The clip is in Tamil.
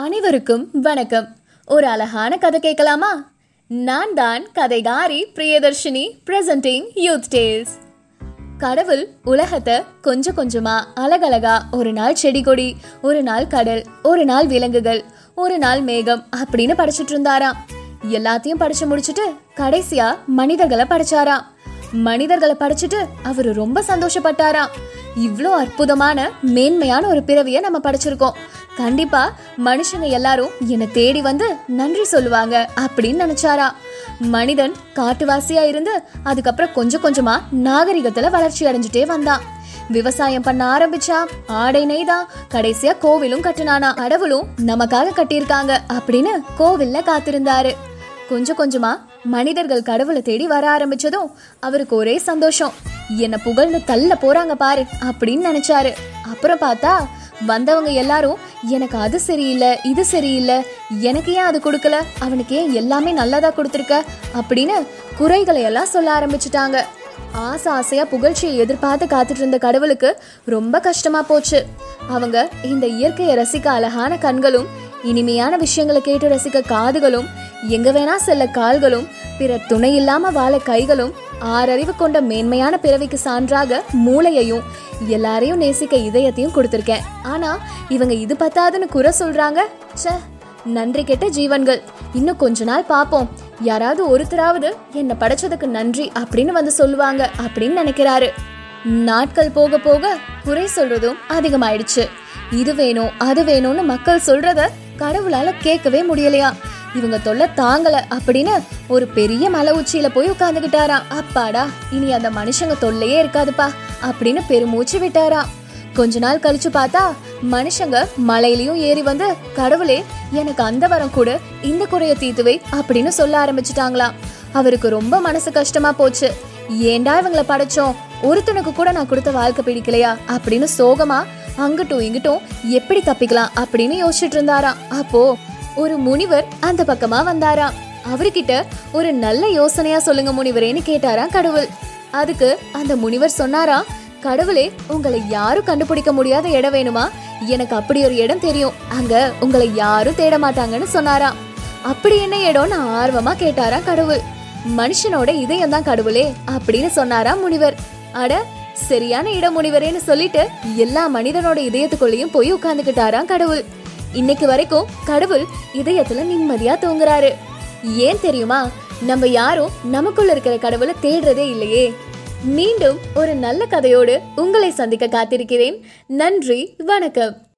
அனைவருக்கும் வணக்கம். ஒரு அழகான கதை கேட்கலாமா? நான் தான் கதைகாரி பிரியதர்ஷினி பிரசன்டிங் யூத் டேஸ் கடவுள் உலகத்தை கொஞ்சம் கொஞ்சமா அழகழகா ஒரு நாள் செடி கொடி ஒரு நாள் கடல் ஒரு நாள் விலங்குகள் ஒரு நாள் மேகம் அப்படின்னு படிச்சிட்டு இருந்தாராம். எல்லாத்தையும் படிச்சு முடிச்சுட்டு கடைசியா மனிதர்களை படிச்சாராம். மனிதர்களை படிச்சுட்டு அவர் ரொம்ப சந்தோஷப்பட்டாராம். இவ்வளோ அற்புதமான மேன்மையான ஒரு பிறவியை நம்ம படிச்சிருக்கோம். கண்டிப்பா மனுஷங்க எல்லாரும் என்னை தேடி வந்து நன்றி சொல்லுவாங்க அப்படின்னு நினைச்சாரா. மனிதன் காட்டுவாசியா இருந்து அதுக்கப்புறம் கொஞ்சம் கொஞ்சமா நாகரிகத்துல வளர்ச்சி அடைஞ்சிட்டே வந்தான். விவசாயம் பண்ண ஆரம்பிச்சா ஆடை நெய்தான் கடைசியா கோவிலும் கட்டினானா. கடவுளும் நமக்காக கட்டியிருக்காங்க அப்படின்னு கோவில்ல காத்திருந்தாரு. கொஞ்சம் கொஞ்சமா மனிதர்கள் கடவுளை தேடி வர ஆரம்பிச்சதும் அவருக்கு ஒரே சந்தோஷம். என்ன புகழ்ந்து தள்ள போறாங்க பாரு அப்படின்னு நினைச்சாரு. அப்புறம் பார்த்தா வந்தவங்க எல்லாரும் எனக்கு அது சரியில்லை இது சரியில்லை. எனக்கு ஏன் அது கொடுக்கல? அவனுக்கு ஏன் எல்லாமே நல்லதாக கொடுத்துருக்க? அப்படின்னு குறைகளை எல்லாம் சொல்ல ஆரம்பிச்சிட்டாங்க. ஆசை ஆசையா புகழ்ச்சியை எதிர்பார்த்து காத்துட்டு இருந்த கடவுளுக்கு ரொம்ப கஷ்டமா போச்சு. அவங்க இந்த இயற்கையை ரசிக்க அழகான கண்களும் இனிமையான விஷயங்களை கேட்டு ரசிக்க காதுகளும் எங்க வேணா செல்ல கால்களும் பிற துணை இல்லாம வாழ கைகளும் ஆறறிவு கொண்ட மேன்மையான பிறவிக்கு சான்றாக மூளையையும் எல்லாரையும் நேசிக்க இதயத்தையும் கொடுத்துருக்கேன். ஆனா இவங்க இது பத்தாதுன்னு குறை சொல்றாங்க? ச்சே நன்றி கெட்ட ஜீவன்கள். இன்னும் கொஞ்ச நாள் பாப்போம். யாராவது ஒருத்தராவது என்னை படைச்சதுக்கு நன்றி அப்படின்னு வந்து சொல்லுவாங்க அப்படின்னு நினைக்கிறாரு. நாட்கள் போக போக குறை சொல்றதும் அதிகமாயிடுச்சு. இது வேணும் அது வேணும்னு மக்கள் சொல்றத கடவுளால கேட்கவே முடியலையா? இவங்க தொல்லை தாங்கல அப்படின்னு ஒரு பெரிய மலை உச்சியில போய் உட்காந்துக்கிட்டாராம் அப்பாடா இனி அந்த மனுஷங்க தொல்லையே இருக்காதுப்பா அப்படின்னு பெருமூச்சு விட்டாராம் கொஞ்ச நாள் கழிச்சு பார்த்தா மனுஷங்க மலையிலயும் ஏறி வந்து கடவுளே எனக்கு அந்த வரம் கூட இந்த குறைய தீத்துவை அப்படின்னு சொல்ல ஆரம்பிச்சுட்டாங்களாம் அவருக்கு ரொம்ப மனசு கஷ்டமா போச்சு. ஏண்டா இவங்கள படைச்சோம்? ஒருத்தனுக்கு கூட நான் கொடுத்த வாழ்க்கை பிடிக்கலையா? அப்படின்னு சோகமா அங்கிட்டும் இங்கிட்டும் எப்படி தப்பிக்கலாம்? அப்படின்னு யோசிச்சுட்டு இருந்தாராம் அப்போ ஒரு முனிவர் அந்த பக்கமா வந்தாராம். அவர்கிட்ட ஒரு நல்ல யோசனையா சொல்லுங்க முனிவரேன்னு கேட்டாராம் கடவுள். அதுக்கு அந்த முனிவர் சொன்னாராம் கடவுளே உங்களை யாரும் கண்டுபிடிக்க முடியாத இடம் வேணுமா? எனக்கு அப்படி ஒரு இடம் தெரியும். அங்க உங்களை யாரும் தேட மாட்டாங்கன்னு சொன்னாராம். அப்படி என்ன இடம்னு ஆர்வமா கேட்டாராம் கடவுள். மனுஷனோட இதயம் தான் கடவுளே அப்படின்னு சொன்னாராம் முனிவர். அட சரியான இடம் முனிவரேன்னு சொல்லிட்டு எல்லா மனிதனோட இதயத்துக்குள்ளேயும் போய் உட்கார்ந்துக்கிட்டாராம் கடவுள். இன்னைக்கு வரைக்கும் கடவுள் இதயத்துல நிம்மதியா தூங்குறாரு. ஏன் தெரியுமா? நம்ம யாரும் நமக்குள்ள இருக்கிற கடவுளை தேடுறதே இல்லையே. மீண்டும் ஒரு நல்ல கதையோடு உங்களை சந்திக்க காத்திருக்கிறேன். நன்றி வணக்கம்.